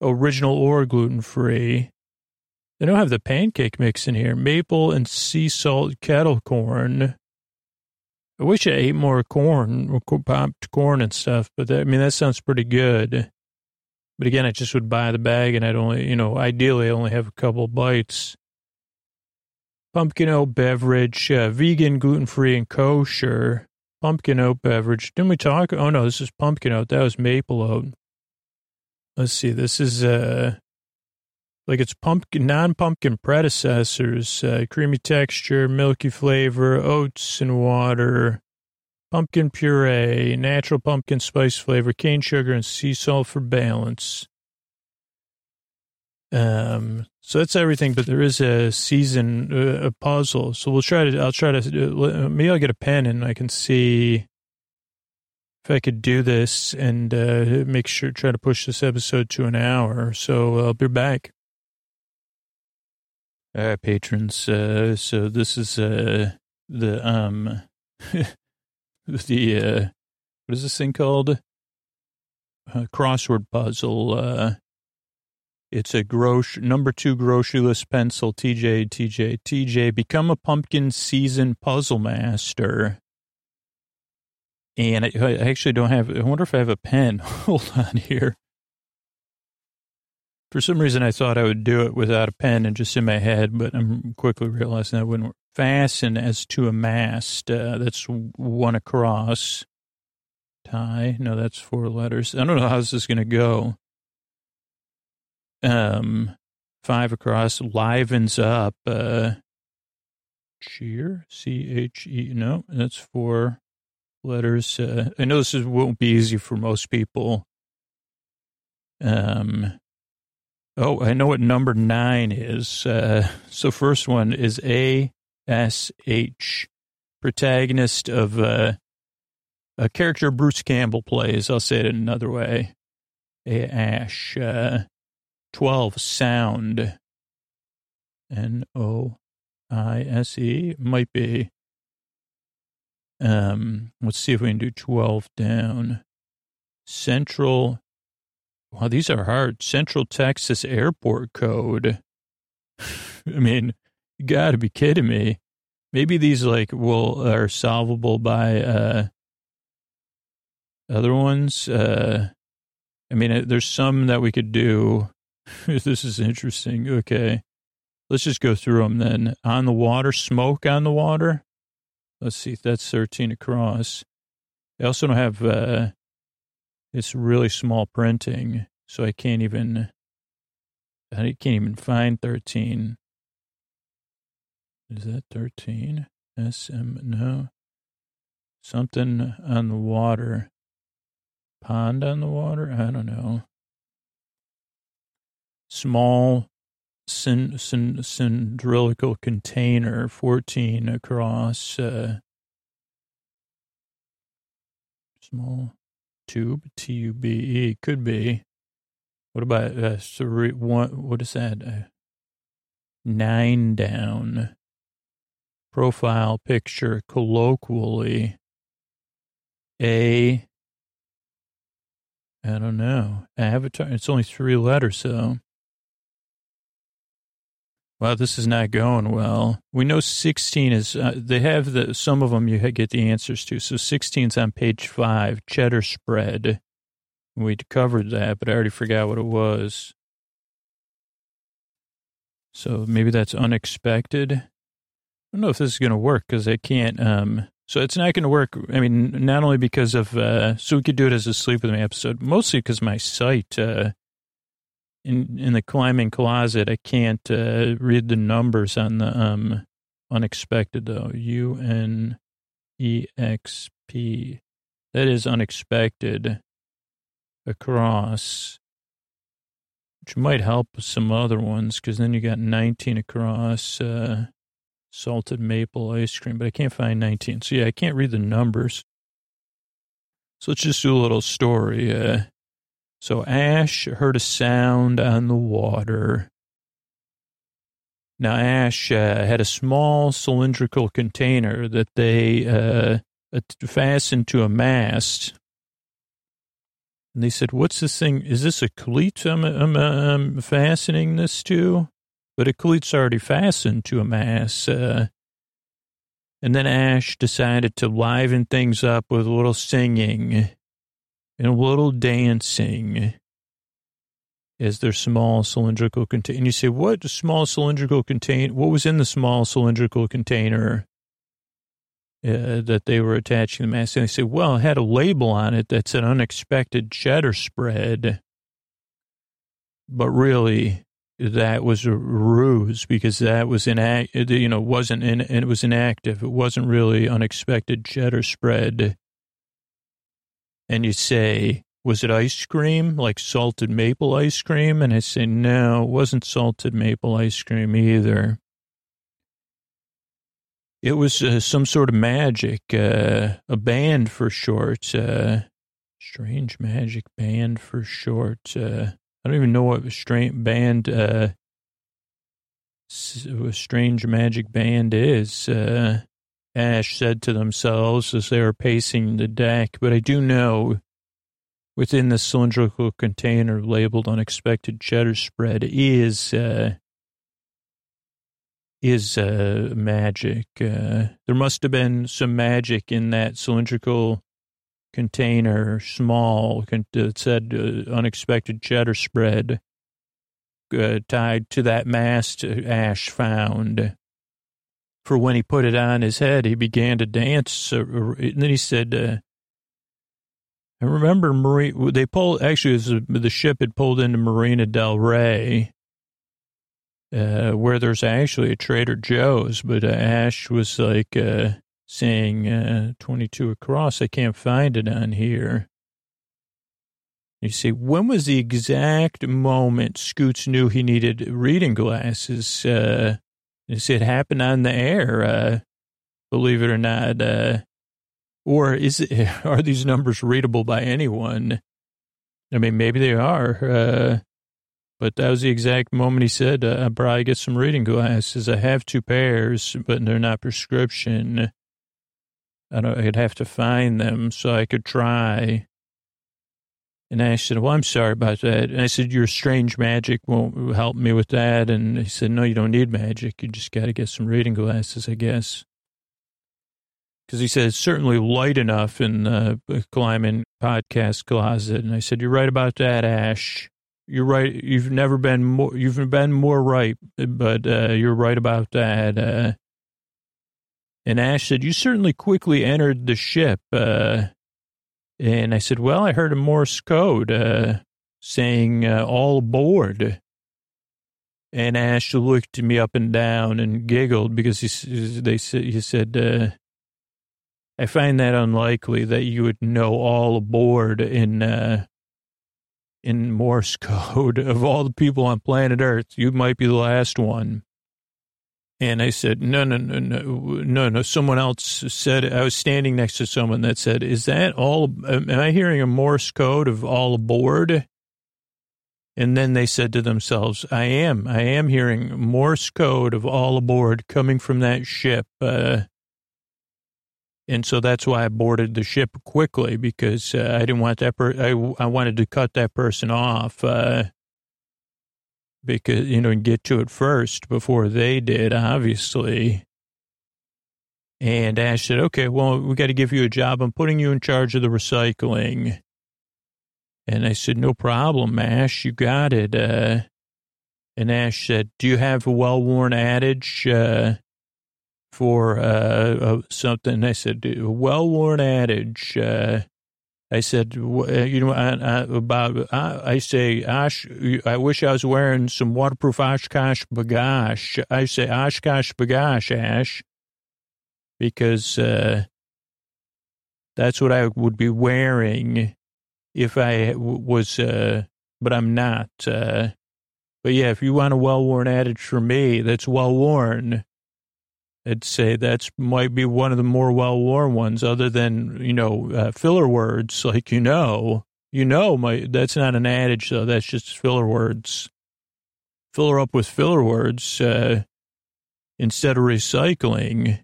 [SPEAKER 1] Original or gluten free. They don't have the pancake mix in here. Maple and sea salt kettle corn. I wish I ate more corn, popped corn and stuff, but that, I mean, that sounds pretty good. But again, I just would buy the bag and I'd only, you know, ideally I only have a couple bites pumpkin oat beverage, uh, vegan, gluten free, and kosher. Pumpkin oat beverage. Didn't we talk? Oh no, this is pumpkin oat. That was maple oat. Let's see. This is uh, like it's pumpkin, non-pumpkin predecessors. Uh, creamy texture, milky flavor, oats and water, pumpkin puree, natural pumpkin spice flavor, cane sugar, and sea salt for balance. Um, so that's everything, but there is a season, uh, a puzzle. So we'll try to, I'll try to, uh, maybe I'll get a pen and I can see if I could do this and uh, make sure, try to push this episode to an hour. So I'll be back. All right, patrons. Uh, so this is uh, the, um, the, uh, what is this thing called? Uh, crossword puzzle. Uh, it's a gross number two grocery list pencil. TJ, TJ, TJ. Become a pumpkin season puzzle master. And I, I actually don't have. I wonder if I have a pen. Hold on here. For some reason, I thought I would do it without a pen and just in my head, but I'm quickly realizing that wouldn't work. Fasten as to a mast. Uh, that's one across. Tie. No, that's four letters. I don't know how this is going to go um, five across livens up. Uh, cheer, C H E. No, that's four letters. Uh, I know this is, won't be easy for most people. Um, oh, I know what number nine is. Uh, so first one is A S H, protagonist of uh, a character Bruce Campbell plays. I'll say it in another way. A Ash. Uh, 12, sound. N O I S E might be. Um, let's see if we can do 12 down. Central. Wow, these are hard. Central Texas Airport Code. I mean, you got to be kidding me. Maybe these like will are solvable by uh other ones. Uh I mean, uh, there's some that we could do. this is interesting. Okay. Let's just go through them then. On the water, smoke on the water. Let's see. If that's 13 across. I also don't have, uh, it's really small printing, so I can't even, I can't even find 13. Is that 13? SM, no. Something on the water. Pond on the water? I don't know. Small cyn- cylindrical container, 14 across. Uh, small tube, T U B E, could be. What about uh, three, one, what is that? Uh, nine down. Profile picture, colloquially. A I don't know. Avatar, it's only three letters, so. Wow, this is not going well. We know 16 is, uh, they have the, some of them you get the answers to. So 16 is on page five, cheddar spread. We'd covered that, but I already forgot what it was. So maybe that's unexpected. I don't know if this is going to work because I can't, um, so it's not going to work. I mean, not only because of, uh, so we could do it as a sleep with me episode, mostly because my site, uh, in, in the climbing closet, I can't, uh, read the numbers on the, um, unexpected though. U N E X P. That is unexpected across, which might help with some other ones because then you got 19 across, uh, salted maple ice cream, but I can't find 19. So yeah, I can't read the numbers. So let's just do a little story. Uh, so Ash heard a sound on the water. Now Ash uh, had a small cylindrical container that they uh, fastened to a mast. And they said, "What's this thing? Is this a cleat I'm, I'm, I'm fastening this to?" but a cleat's already fastened to a mast. Uh, and then Ash decided to liven things up with a little singing and a little dancing as their small cylindrical container. And you say, what small cylindrical container? What was in the small cylindrical container uh, that they were attaching the mast? And they say, well, it had a label on it that said unexpected cheddar spread. But really, that was a ruse because that was inact, you know, wasn't in, it was inactive. It wasn't really unexpected cheddar spread. And you say, was it ice cream, like salted maple ice cream? And I say, no, it wasn't salted maple ice cream either. It was uh, some sort of magic, uh, a band for short, uh, strange magic band for short. Uh, I don't even know what a strange band, uh, strange magic band is. Uh, Ash said to themselves as they were pacing the deck, but I do know within the cylindrical container labeled unexpected cheddar spread is, uh, is, uh, magic. Uh, there must have been some magic in that cylindrical container, small, it said uh, unexpected cheddar spread uh, tied to that mast Ash found. For when he put it on his head, he began to dance. And then he said, uh, I remember Marie, they pulled, actually, the ship had pulled into Marina Del Rey, uh, where there's actually a Trader Joe's, but uh, Ash was like, uh, saying uh, 22 across. I can't find it on here. You see, when was the exact moment Scoots knew he needed reading glasses? Uh, it happened on the air, uh, believe it or not. Uh, or is it, are these numbers readable by anyone? I mean, maybe they are. Uh, But that was the exact moment he said, uh, "I'll probably get some reading glasses. I have two pairs, but they're not prescription. I don't, I'd have to find them so I could try." And I said, "Well, I'm sorry about that." And I said, "Your strange magic won't help me with that." And he said, "No, you don't need magic. You just got to get some reading glasses, I guess." Because he said it's certainly light enough in the climbing podcast closet. And I said, "You're right about that, Ash." You're right. You've never been more, you've been more right, but, uh, you're right about that. Uh, and Ash said, you certainly quickly entered the ship. Uh, and I said, well, I heard a Morse code, uh, saying, uh, all aboard. And Ash looked at me up and down and giggled because he, they said, he said, uh, I find that unlikely that you would know all aboard in, uh, in Morse code of all the people on planet Earth. You might be the last one. And I said, no, no, no, no, no, no. Someone else said, I was standing next to someone that said, is that all, am I hearing a Morse code of all aboard? And then they said to themselves, I am, I am hearing Morse code of all aboard coming from that ship. Uh, and so that's why I boarded the ship quickly because uh, I didn't want that. Per- I I wanted to cut that person off uh, because you know and get to it first before they did, obviously. And Ash said, "Okay, well, we got to give you a job. I'm putting you in charge of the recycling." And I said, "No problem, Ash. You got it." Uh, and Ash said, "Do you have a well-worn adage?" Uh, for uh, uh, something. I said, a well-worn adage. I said, uh, you know, about, I say, Osh, I wish I was wearing some waterproof Oshkosh bagash. I say Oshkosh bagash, Ash, because uh, that's what I would be wearing if I was, uh, but I'm not. Uh, but yeah, if you want a well-worn adage for me, that's well-worn. I'd say that's might be one of the more well-worn ones, other than you know uh, filler words like you know, you know. My that's not an adage though. That's just filler words. Fill her up with filler words uh, instead of recycling.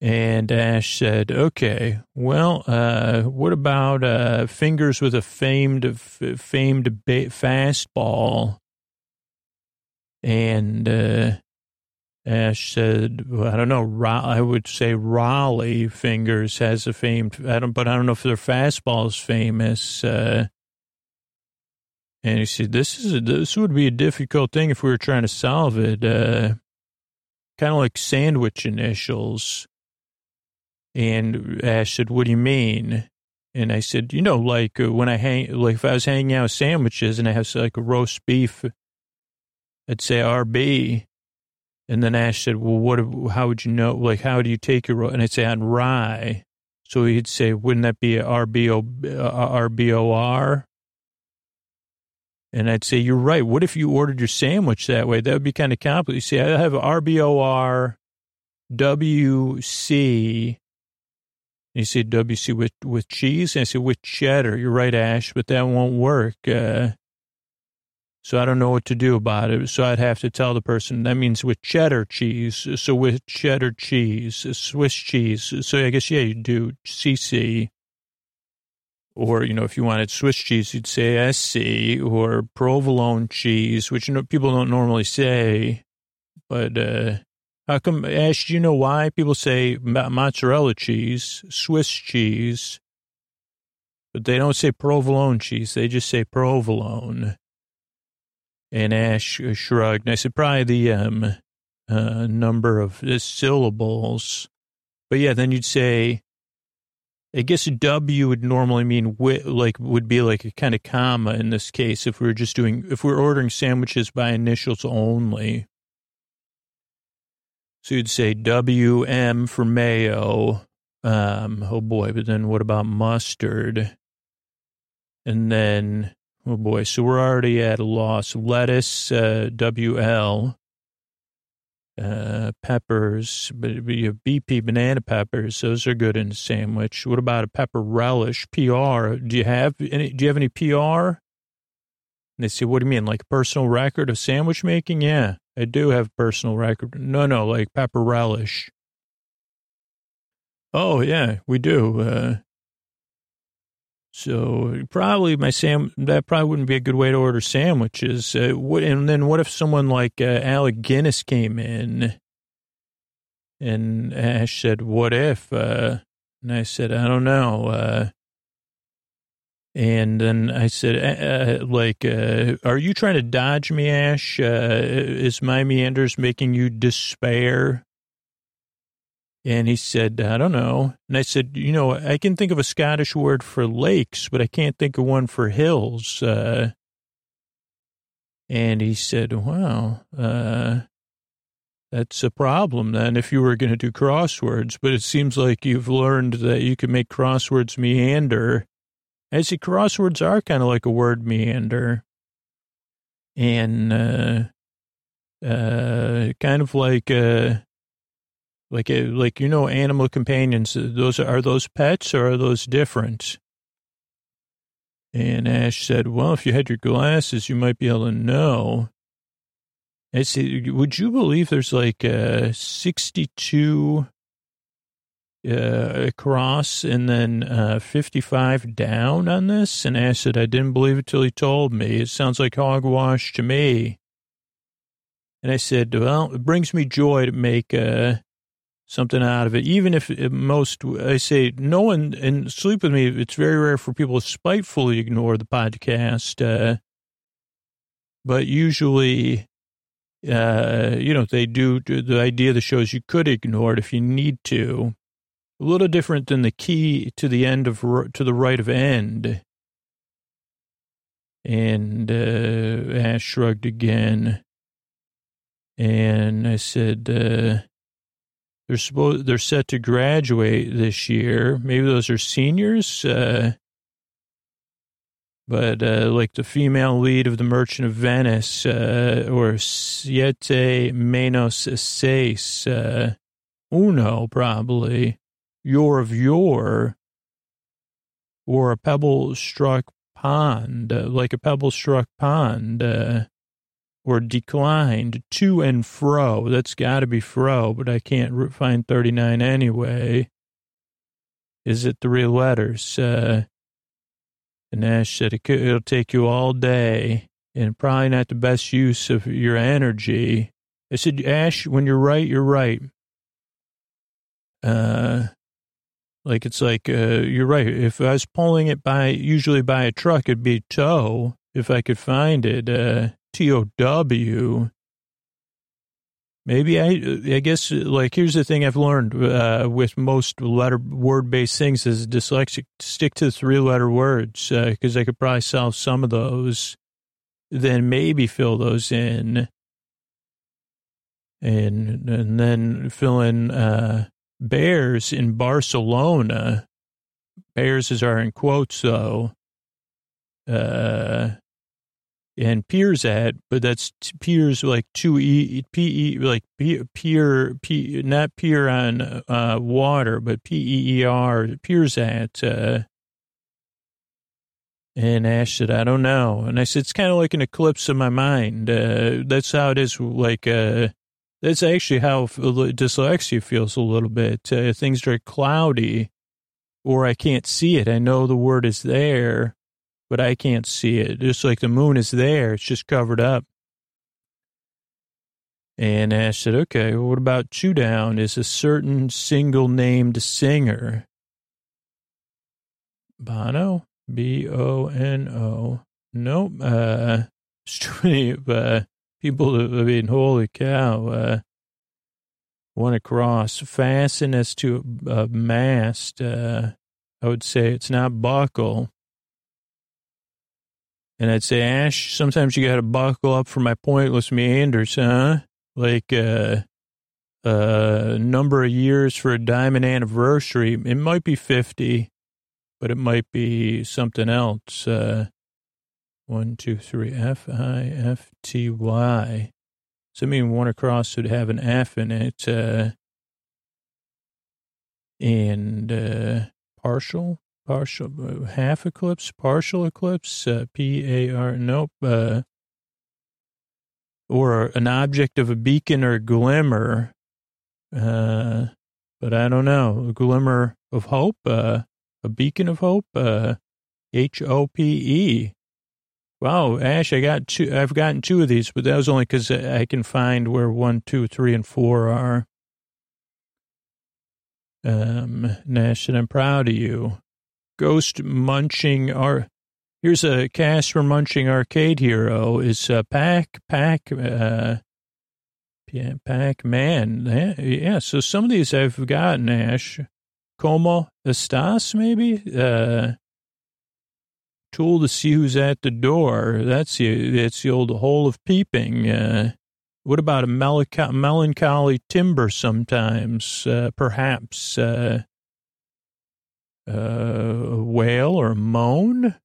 [SPEAKER 1] And Ash said, "Okay, well, uh, what about uh, fingers with a famed famed ba- fastball?" And uh, Ash said, well, I don't know, I would say Rollie Fingers has a famed, I don't, but I don't know if their fastball is famous. Uh, and he said, this is a, this would be a difficult thing if we were trying to solve it. Uh, kind of like sandwich initials. And Ash said, what do you mean? And I said, you know, like uh, when I hang, like if I was hanging out sandwiches and I have like a roast beef, I'd say RB. And then Ash said, well, what, how would you know, like, how do you take your, and I'd say on rye. So he'd say, wouldn't that be a RBO, uh, RBOR? And I'd say, you're right. What if you ordered your sandwich that way? That would be kind of complicated. You see, I have RBOR, WC. You say WC with, with cheese? And I say, with cheddar. You're right, Ash, but that won't work. Uh, so I don't know what to do about it. So I'd have to tell the person that means with cheddar cheese. So with cheddar cheese, Swiss cheese. So I guess, yeah, you do CC. Or, you know, if you wanted Swiss cheese, you'd say SC or provolone cheese, which you know, people don't normally say. But uh, how come, Ash, do you know why people say mozzarella cheese, Swiss cheese, but they don't say provolone cheese. They just say provolone. And Ash shrugged. I said, probably the um, uh, number of syllables. But yeah, then you'd say, I guess W would normally mean wi- like would be like a kind of comma in this case if we were just doing if we are ordering sandwiches by initials only. So you'd say W M for mayo. Um, oh boy, but then what about mustard? And then Oh boy, so we're already at a loss. Lettuce, uh, WL, uh, peppers, BP banana peppers. Those are good in a sandwich. What about a pepper relish? PR. Do you have any? Do you have any PR? And they say, what do you mean? Like personal record of sandwich making? Yeah, I do have personal record. No, no, like pepper relish. Oh, yeah, we do. Uh, so probably my sam that probably wouldn't be a good way to order sandwiches. Uh, what, and then what if someone like uh, Alec Guinness came in and Ash said, "What if?" Uh, and I said, "I don't know." Uh, and then I said, uh, uh "Like, are you trying to dodge me, Ash? is my meanders making you despair?" And he said, I don't know. And I said, you know, I can think of a Scottish word for lakes, but I can't think of one for hills. Uh, and he said, wow, uh, that's a problem then if you were going to do crosswords. But it seems like you've learned that you can make crosswords meander. I see crosswords are kind of like a word meander. And, uh, uh, kind of like, uh, like, uh, like you know, animal companions. Uh, those are those pets or are those different? And Ash said, "Well, if you had your glasses, you might be able to know." I said, "Would you believe there's like uh, 62 uh, across and then uh, 55 down on this?" And Ash said, "I didn't believe it till he told me. It sounds like hogwash to me." And I said, "Well, it brings me joy to make." Uh, something out of it. Even if most, I say, no one, and sleep with me, it's very rare for people to spitefully ignore the podcast. Uh, but usually, uh, you know, they do, the idea of the show is you could ignore it if you need to. A little different than the key to the end of, to the right of end. And uh, Ash shrugged again. And I said, uh, they're supposed they're set to graduate this year. Maybe those are seniors. Uh, but uh, like the female lead of the Merchant of Venice, uh, or Siete Menos Seis, uh, Uno, probably, You're of Your, or a pebble struck pond, uh, like a pebble struck pond. Or declined to and fro. That's got to be fro, but I can't find 39 anyway. Is it three letters? Uh, and Ash said it could, it'll take you all day and probably not the best use of your energy. I said, Ash, when you're right, you're right. Uh, like it's like, uh, you're right. If I was pulling it by, usually by a truck, it'd be tow if I could find it. Uh, T-O-W. Maybe I, I guess, like, here's the thing I've learned uh, with most letter word based things is dyslexic, stick to three letter words because uh, I could probably solve some of those, then maybe fill those in. And, and then fill in uh, Bears in Barcelona. Bears is are in quotes, though. Uh, and peers at, but that's peers like two e p e like peer p not peer on uh, water, but p e e r peers at. Uh, and Ash said, "I don't know." And I said, "It's kind of like an eclipse of my mind. Uh, that's how it is. Like uh, that's actually how dyslexia feels a little bit. Uh, things are cloudy, or I can't see it. I know the word is there." But I can't see it. Just like the moon is there, it's just covered up. And Ash said, okay, well, what about Chew Down is a certain single named singer? Bono? B O N O. Nope. Uh, it's too many uh, people, I mean, holy cow, uh, one across, fasten as to a mast. Uh, I would say it's not buckle. And I'd say, Ash, sometimes you got to buckle up for my pointless meanders, huh? Like uh, uh, number of years for a diamond anniversary. It might be 50, but it might be something else. Uh, one, two, three, F I F T Y. So I mean, one across would have an F in it. Uh, and uh, partial, partial, uh, half eclipse, partial eclipse, uh, P A R, nope, uh, or an object of a beacon or glimmer. Uh, but I don't know, a glimmer of hope, uh, a beacon of hope, uh, H O P E. Wow, Ash, I got two. I've gotten two of these, but that was only because I can find where one, two, three, and four are. Um, Nash, and I'm proud of you. Ghost munching our. Here's a cast for munching arcade hero. Is uh, Pac Pac uh, Pac Man? Yeah, so some of these I've gotten. Ash, Como estás? Maybe. Uh, tool to see who's at the door. That's the that's the old hole of peeping. Uh, what about a melancholy, melancholy timber sometimes? Uh, perhaps uh, uh, wail or moan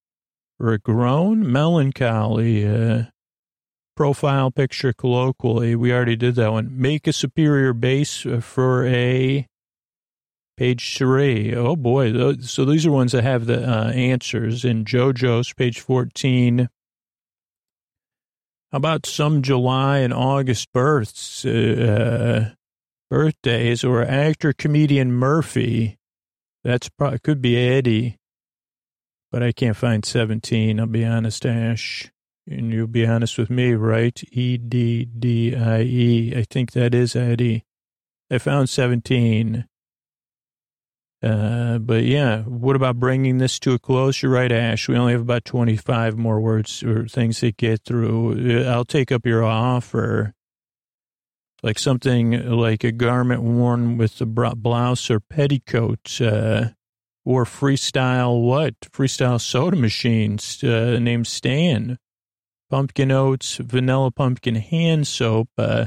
[SPEAKER 1] or a groan? Melancholy. Uh, profile picture colloquially. We already did that one. Make a superior base for a page three. Oh boy. So these are ones that have the uh, answers in Joe-Joe's page 14. How about some July and August births, uh, birthdays, or actor comedian Murphy? That's probably could be Eddie, but I can't find seventeen. I'll be honest, Ash, and you'll be honest with me, right? E D D I E. I think that is Eddie. I found seventeen. Uh, but yeah, what about bringing this to a close? You're right, Ash. We only have about 25 more words or things to get through. Uh, I'll take up your offer. Like something like a garment worn with a blouse or petticoat, uh, or freestyle what? Freestyle soda machines, uh, named Stan. Pumpkin oats, vanilla pumpkin hand soap, uh,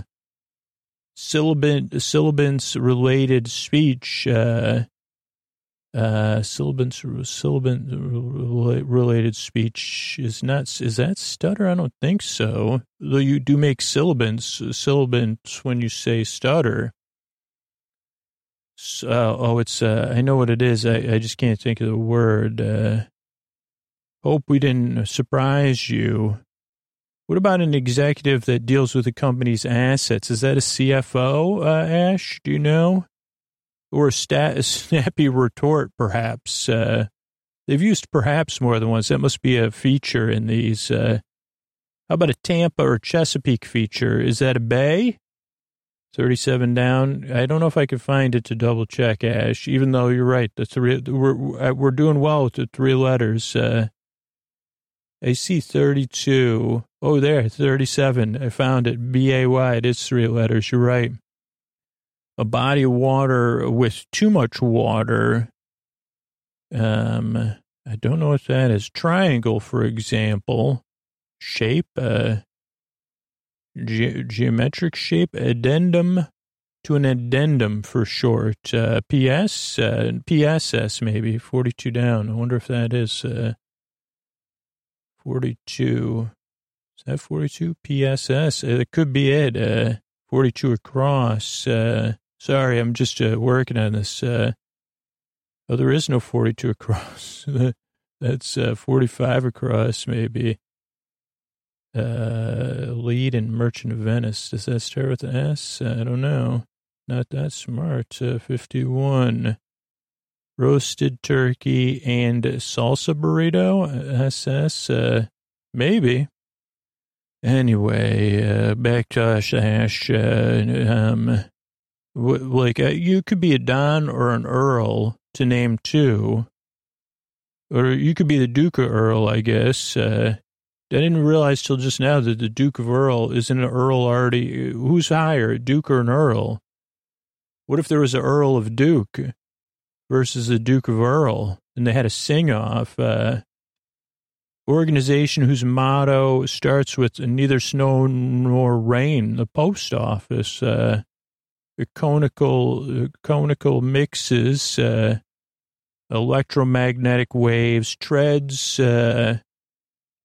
[SPEAKER 1] sibilants related speech, uh, uh, related speech is not, is that stutter? I don't think so. Though you do make sibilants, sibilants when you say stutter. So, uh, oh, it's, uh, I know what it is. I, I just can't think of the word. Uh, hope we didn't surprise you. What about an executive that deals with the company's assets? Is that a CFO, uh, Ash? Do you know? Or a, stat, a snappy retort, perhaps. Uh, they've used perhaps more than once. That must be a feature in these. Uh, how about a Tampa or Chesapeake feature? Is that a bay? 37 down. I don't know if I could find it to double check, Ash, even though you're right. The three, we're, uh, we're doing well with the three letters. Uh, I see 32. Oh, there, 37. I found it. B A Y. It is three letters. You're right a body of water with too much water. Um, I don't know what that is. Triangle, for example, shape, uh, ge- geometric shape, addendum to an addendum for short. Uh, PS, uh, PSS maybe, 42 down. I wonder if that is, uh, 42. Is that 42? PSS. It could be it. Uh, 42 across. Uh, Sorry, I'm just uh, working on this. Uh, oh, there is no 42 across. That's uh, 45 across, maybe. Uh, lead in Merchant of Venice. Does that start with an S? I don't know. Not that smart. Uh, 51. Roasted turkey and salsa burrito. SS. Uh, maybe. Anyway, uh, back to. Ash uh, um, like uh, you could be a Don or an Earl to name two, or you could be the Duke of Earl, I guess. Uh, I didn't realize till just now that the Duke of Earl isn't an Earl already. Who's higher, Duke or an Earl? What if there was an Earl of Duke versus a Duke of Earl, and they had a sing off? Uh, organization whose motto starts with neither snow nor rain. The post office. Uh, conical conical mixes, uh, electromagnetic waves, treads, uh,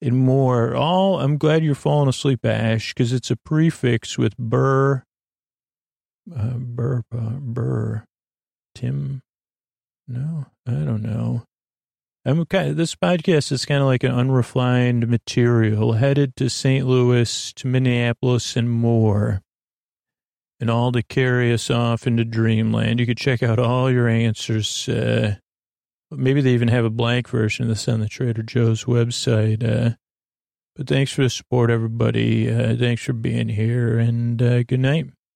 [SPEAKER 1] and more. All I'm glad you're falling asleep, Ash, because it's a prefix with burr, uh, burr, burr, Tim. No, I don't know. I'm kind of, this podcast is kind of like an unrefined material headed to St. Louis, to Minneapolis, and more. And all to carry us off into dreamland. You could check out all your answers. Uh, maybe they even have a blank version of this on the Trader Joe's website. Uh, but thanks for the support, everybody. Uh, thanks for being here, and uh, good night.